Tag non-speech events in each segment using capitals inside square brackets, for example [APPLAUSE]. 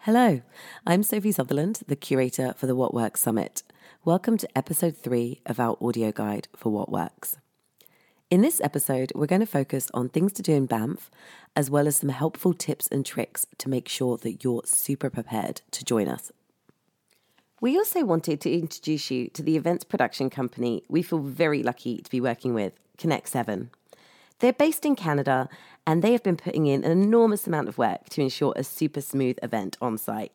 Hello, I'm Sophie Sutherland, the curator for the What Works Summit. Welcome to episode three of our audio guide for What Works. In this episode, we're going to focus on things to do in Banff, as well as some helpful tips and tricks to make sure that you're super prepared to join us. We also wanted to introduce you to the events production company we feel very lucky to be working with, Connect 7. They're based in Canada and they have been putting in an enormous amount of work to ensure a super smooth event on site.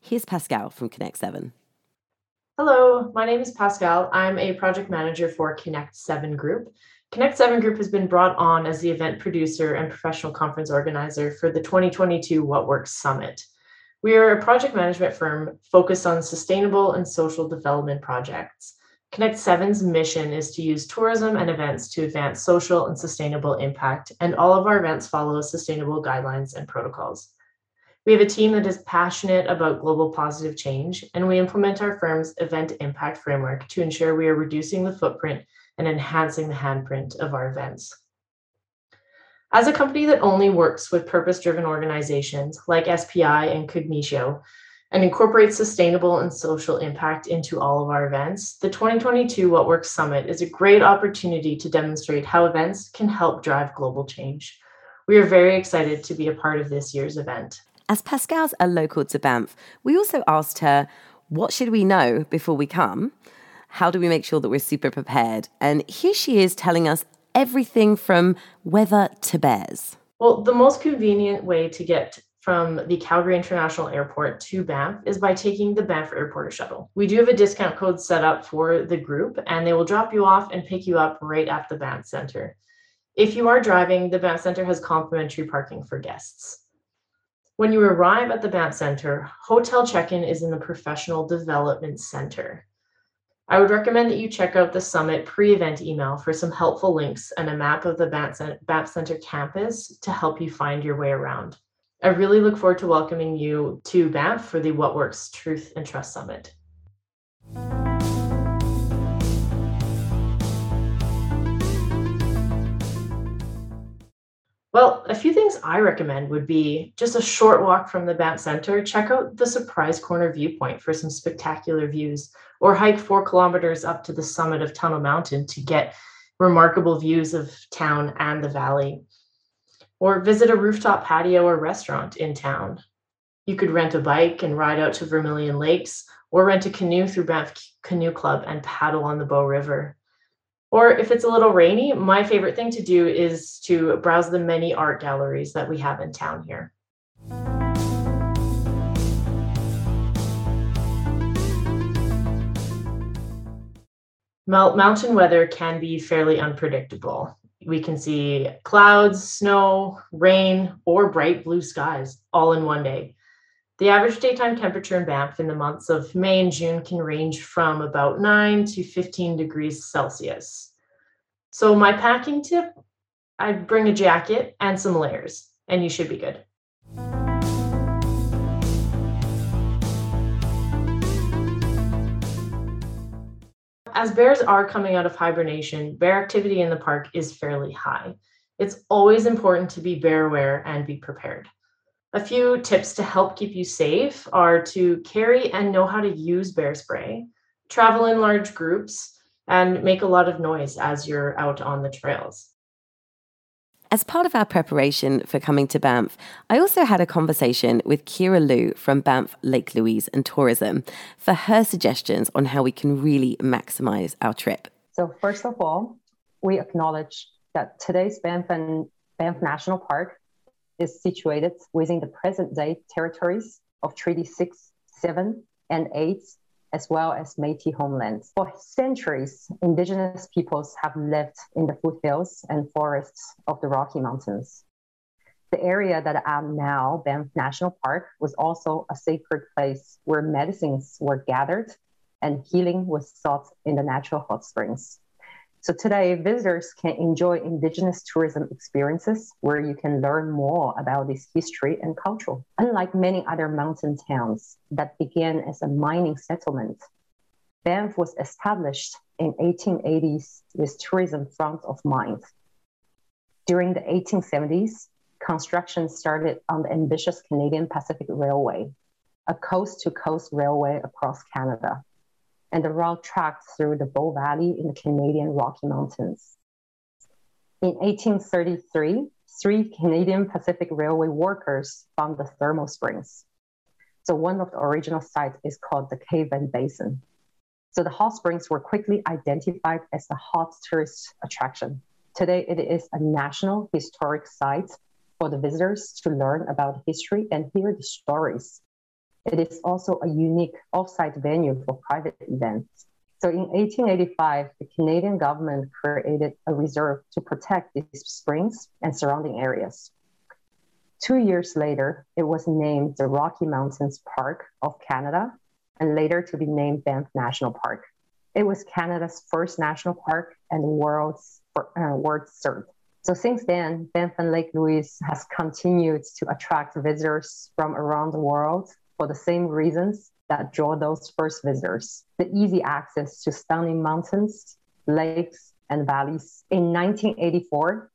Here's Pascal from Connect 7. Hello, my name is Pascal. I'm a project manager for Connect 7 Group. Connect 7 Group has been brought on as the event producer and professional conference organizer for the 2022 What Works Summit. We are a project management firm focused on sustainable and social development projects. Connect 7's mission is to use tourism and events to advance social and sustainable impact, and all of our events follow sustainable guidelines and protocols. We have a team that is passionate about global positive change, and we implement our firm's event impact framework to ensure we are reducing the footprint and enhancing the handprint of our events. As a company that only works with purpose driven organizations like SPI and Cognitio, and incorporates sustainable and social impact into all of our events, the 2022 What Works Summit is a great opportunity to demonstrate how events can help drive global change. We are very excited to be a part of this year's event. As Pascal's a local to Banff, we also asked her, what should we know before we come? How do we make sure that we're super prepared? And here she is telling us everything from weather to bears. Well, the most convenient way to get from the Calgary International Airport to Banff is by taking the Banff Airport shuttle. We do have a discount code set up for the group, and they will drop you off and pick you up right at the Banff Center. If you are driving, the Banff Center has complimentary parking for guests. When you arrive at the Banff Center, hotel check in is in the Professional Development Center. I would recommend that you check out the Summit pre event email for some helpful links and a map of the Banff Center campus to help you find your way around. I really look forward to welcoming you to Banff for the What Works Truth and Trust Summit. Well, a few things I recommend would be just a short walk from the Banff Center. Check out the Surprise Corner viewpoint for some spectacular views, or hike four kilometers up to the summit of Tunnel Mountain to get remarkable views of town and the valley or visit a rooftop patio or restaurant in town. You could rent a bike and ride out to Vermilion Lakes, or rent a canoe through Banff Canoe Club and paddle on the Bow River. Or if it's a little rainy, my favorite thing to do is to browse the many art galleries that we have in town here. Mountain weather can be fairly unpredictable we can see clouds, snow, rain, or bright blue skies all in one day. The average daytime temperature in Banff in the months of May and June can range from about 9 to 15 degrees Celsius. So, my packing tip I'd bring a jacket and some layers, and you should be good. as bears are coming out of hibernation, bear activity in the park is fairly high. It's always important to be bear aware and be prepared. A few tips to help keep you safe are to carry and know how to use bear spray, travel in large groups, and make a lot of noise as you're out on the trails. As part of our preparation for coming to Banff, I also had a conversation with Kira Liu from Banff Lake Louise and Tourism for her suggestions on how we can really maximize our trip. So, first of all, we acknowledge that today's Banff and Banff National Park is situated within the present day territories of Treaty 6, 7, and 8 as well as Métis homelands. For centuries, indigenous peoples have lived in the foothills and forests of the Rocky Mountains. The area that am now, Banff National Park, was also a sacred place where medicines were gathered and healing was sought in the natural hot springs. So today, visitors can enjoy indigenous tourism experiences where you can learn more about this history and culture. Unlike many other mountain towns that began as a mining settlement, Banff was established in 1880s with tourism front of mind. During the 1870s, construction started on the ambitious Canadian Pacific Railway, a coast to coast railway across Canada. And the route tracked through the Bow Valley in the Canadian Rocky Mountains. In 1833, three Canadian Pacific Railway workers found the thermal springs. So one of the original sites is called the Cave and Basin. So the hot springs were quickly identified as a hot tourist attraction. Today, it is a national historic site for the visitors to learn about history and hear the stories. It is also a unique off-site venue for private events. So in 1885, the Canadian government created a reserve to protect these springs and surrounding areas. Two years later, it was named the Rocky Mountains Park of Canada and later to be named Banff National Park. It was Canada's first national park and the world's uh, world's third. So since then, Banff and Lake Louise has continued to attract visitors from around the world for the same reasons that draw those first visitors the easy access to stunning mountains, lakes, and valleys. In 1984,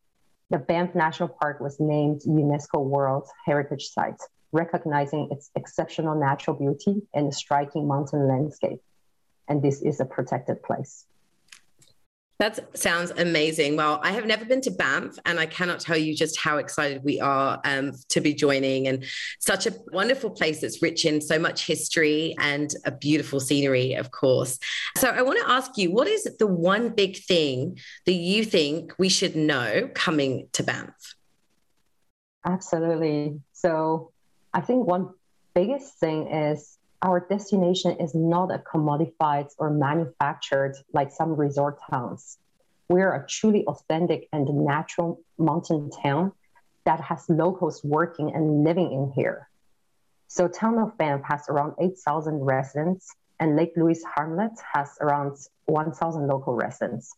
the Banff National Park was named UNESCO World Heritage Site, recognizing its exceptional natural beauty and striking mountain landscape. And this is a protected place. That sounds amazing. Well, I have never been to Banff, and I cannot tell you just how excited we are um, to be joining. And such a wonderful place that's rich in so much history and a beautiful scenery, of course. So, I want to ask you what is the one big thing that you think we should know coming to Banff? Absolutely. So, I think one biggest thing is our destination is not a commodified or manufactured like some resort towns. We're a truly authentic and natural mountain town that has locals working and living in here. So town of Banff has around 8,000 residents and Lake Louise Hamlet has around 1,000 local residents.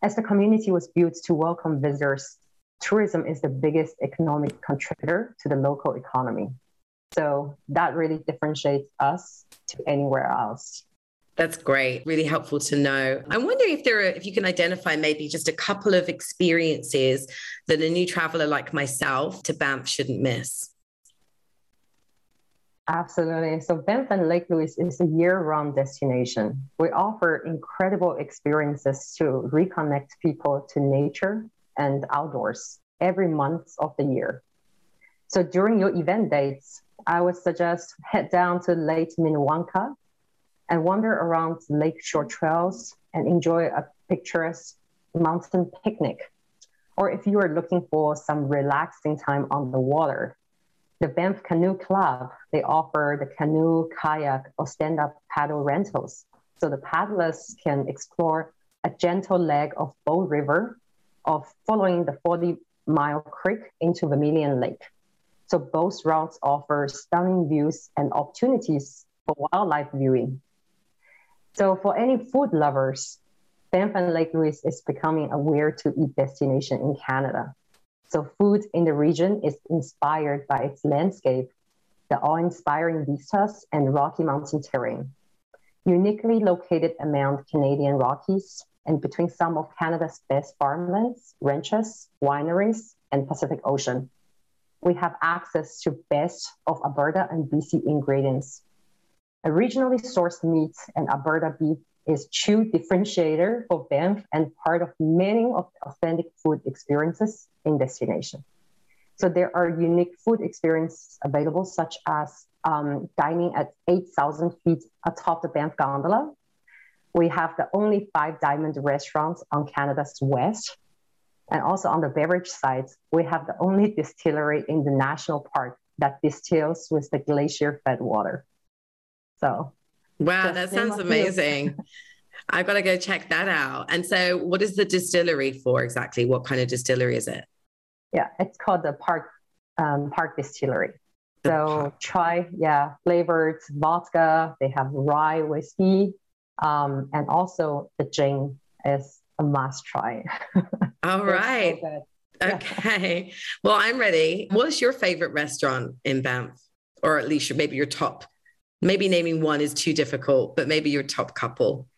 As the community was built to welcome visitors, tourism is the biggest economic contributor to the local economy. So that really differentiates us to anywhere else. That's great. Really helpful to know. I'm wondering if there are, if you can identify maybe just a couple of experiences that a new traveler like myself to Banff shouldn't miss. Absolutely. So Banff and Lake Louise is a year-round destination. We offer incredible experiences to reconnect people to nature and outdoors every month of the year. So during your event dates, I would suggest head down to Lake Minnewanka and wander around lakeshore trails and enjoy a picturesque mountain picnic. Or if you are looking for some relaxing time on the water, the Banff Canoe Club, they offer the canoe, kayak, or stand-up paddle rentals. So the paddlers can explore a gentle leg of Bow River of following the 40 mile creek into Vermilion Lake. So both routes offer stunning views and opportunities for wildlife viewing. So for any food lovers, Banff and Lake Louise is becoming a where to eat destination in Canada. So food in the region is inspired by its landscape, the awe-inspiring vistas and Rocky Mountain terrain. Uniquely located among Canadian Rockies and between some of Canada's best farmlands, ranches, wineries, and Pacific Ocean we have access to best of Alberta and BC ingredients. A regionally sourced meat and Alberta beef is true differentiator for Banff and part of many of the authentic food experiences in destination. So there are unique food experiences available, such as um, dining at 8,000 feet atop the Banff Gondola. We have the only five diamond restaurants on Canada's west, and also on the beverage side, we have the only distillery in the national park that distills with the glacier fed water. So, wow, that sounds amazing. [LAUGHS] I've got to go check that out. And so, what is the distillery for exactly? What kind of distillery is it? Yeah, it's called the Park um, Park Distillery. So try, yeah, flavored vodka. They have rye whiskey, um, and also the gin is a must try. [LAUGHS] All right. So okay. Well, I'm ready. What's your favorite restaurant in Banff? Or at least maybe your top Maybe naming one is too difficult, but maybe your top couple.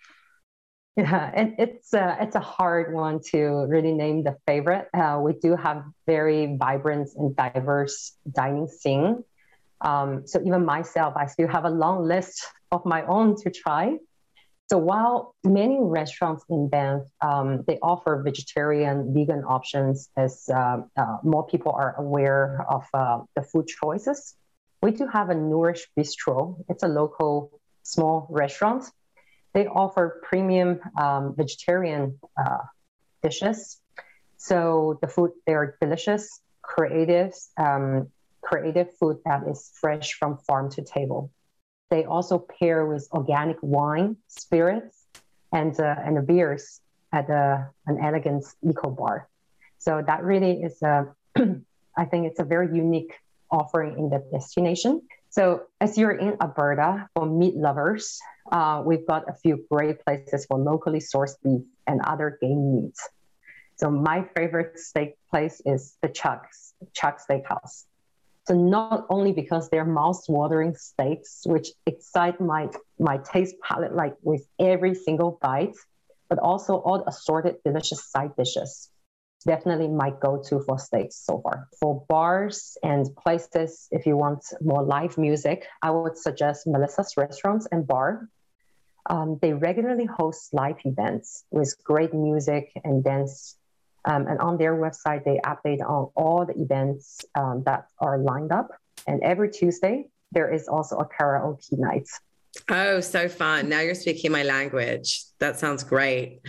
Yeah, and it's a, it's a hard one to really name the favorite. Uh, we do have very vibrant and diverse dining scene. Um, so even myself, I still have a long list of my own to try. So while many restaurants in Banff um, they offer vegetarian, vegan options, as uh, uh, more people are aware of uh, the food choices, we do have a Nourish Bistro. It's a local small restaurant. They offer premium um, vegetarian uh, dishes. So the food they are delicious, creative, um, creative food that is fresh from farm to table. They also pair with organic wine, spirits, and uh, and beers at a, an elegant eco bar. So that really is a, [CLEARS THROAT] I think it's a very unique offering in the destination. So as you're in Alberta for meat lovers, uh, we've got a few great places for locally sourced beef and other game meats. So my favorite steak place is the Chuck's Chuck Steakhouse. So not only because they're mouth-watering steaks, which excite my my taste palate like with every single bite, but also all assorted delicious side dishes. Definitely my go-to for steaks so far. For bars and places, if you want more live music, I would suggest Melissa's Restaurants and Bar. Um, they regularly host live events with great music and dance um, and on their website, they update on all the events um, that are lined up. And every Tuesday, there is also a karaoke night. Oh, so fun. Now you're speaking my language. That sounds great.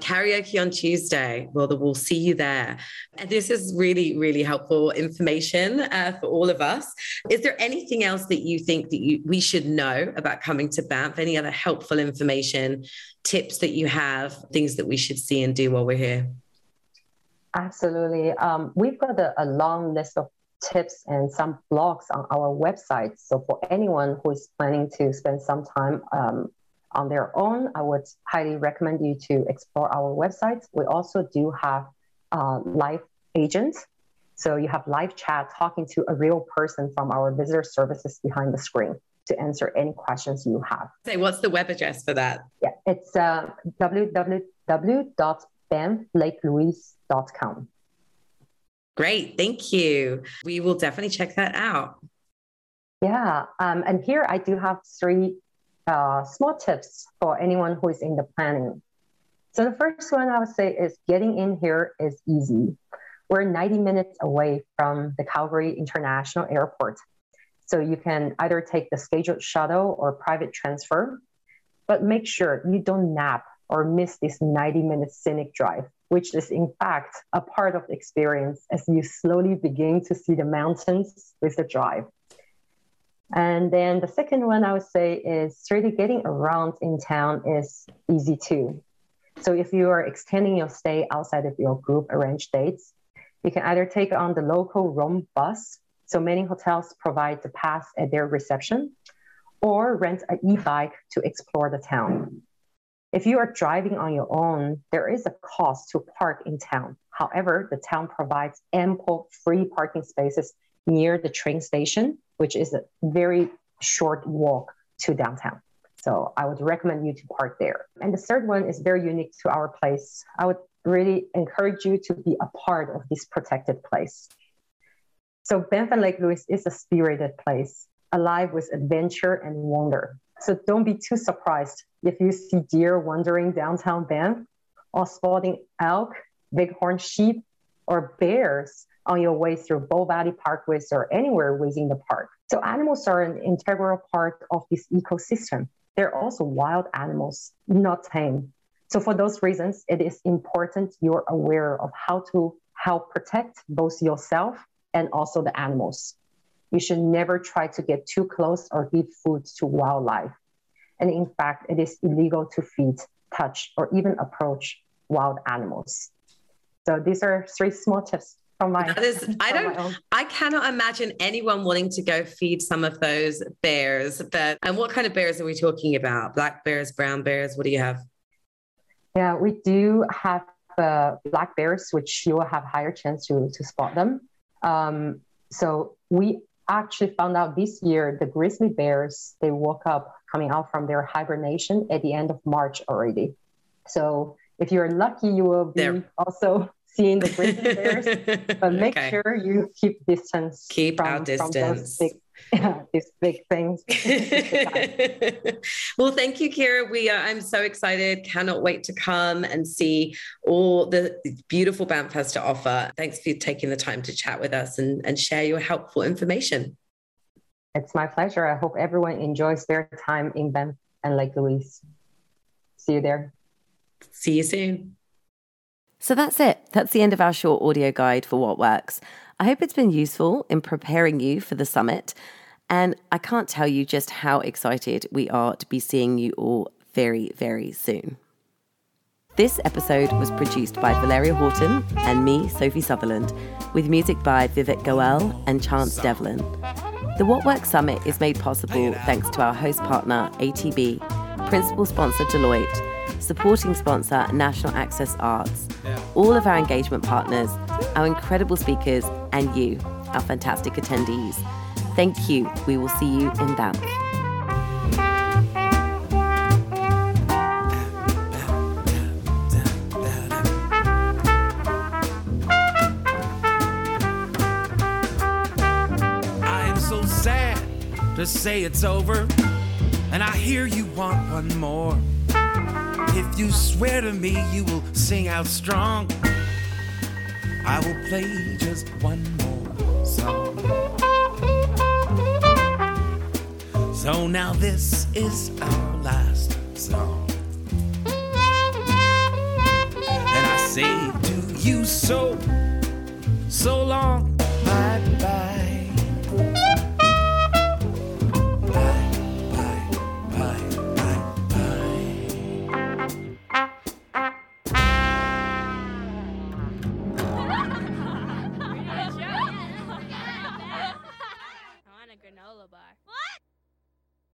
Karaoke on Tuesday. Well, we'll see you there. And this is really, really helpful information uh, for all of us. Is there anything else that you think that you, we should know about coming to Banff? Any other helpful information, tips that you have, things that we should see and do while we're here? Absolutely. Um, we've got a, a, long list of tips and some blogs on our website. So for anyone who is planning to spend some time um, on their own, I would highly recommend you to explore our website. We also do have uh, live agents. So you have live chat talking to a real person from our visitor services behind the screen to answer any questions you have. Say, what's the web address for that? Yeah, it's uh, www banfflakelouise.com. Great, thank you. We will definitely check that out. Yeah, um, and here I do have three uh, small tips for anyone who is in the planning. So the first one I would say is getting in here is easy. We're 90 minutes away from the Calgary International Airport. So you can either take the scheduled shuttle or private transfer, but make sure you don't nap or miss this 90 minute scenic drive, which is in fact a part of the experience as you slowly begin to see the mountains with the drive. And then the second one I would say is really getting around in town is easy too. So if you are extending your stay outside of your group arranged dates, you can either take on the local Roam bus. So many hotels provide the pass at their reception, or rent an e-bike to explore the town. If you are driving on your own, there is a cost to park in town. However, the town provides ample free parking spaces near the train station, which is a very short walk to downtown. So I would recommend you to park there. And the third one is very unique to our place. I would really encourage you to be a part of this protected place. So Banff and Lake Louise is a spirited place, alive with adventure and wonder. So don't be too surprised if you see deer wandering downtown Banff or spotting elk, bighorn sheep, or bears on your way through Bow Valley Parkways or anywhere within the park. So animals are an integral part of this ecosystem. They're also wild animals, not tame. So for those reasons, it is important you're aware of how to help protect both yourself and also the animals. You should never try to get too close or give food to wildlife. And in fact, it is illegal to feed, touch, or even approach wild animals. So these are three small tips from my. That is, I don't, I cannot imagine anyone wanting to go feed some of those bears. But and what kind of bears are we talking about? Black bears, brown bears? What do you have? Yeah, we do have uh, black bears, which you will have higher chance to to spot them. Um, so we actually found out this year the grizzly bears they woke up coming out from their hibernation at the end of March already. So if you're lucky, you will be there. also [LAUGHS] seeing the grizzly bears, but [LAUGHS] make okay. sure you keep distance. Keep from, our distance. From big, yeah, [LAUGHS] these big things. [LAUGHS] well, thank you, Kira. We are, I'm so excited. Cannot wait to come and see all the beautiful Banff has to offer. Thanks for taking the time to chat with us and, and share your helpful information. It's my pleasure. I hope everyone enjoys their time in Banff and Lake Louise. See you there. See you soon. So that's it. That's the end of our short audio guide for what works. I hope it's been useful in preparing you for the summit. And I can't tell you just how excited we are to be seeing you all very, very soon. This episode was produced by Valeria Horton and me, Sophie Sutherland, with music by Vivek Goel and Chance Devlin. The What Works Summit is made possible thanks to our host partner, ATB, principal sponsor, Deloitte, supporting sponsor National Access Arts, all of our engagement partners, our incredible speakers, and you, our fantastic attendees. Thank you. We will see you in Banff. I'm so sad to say it's over, and I hear you want one more. If you swear to me you will sing out strong, I will play just one more song. So now this is our last song. And I say to you so, so long,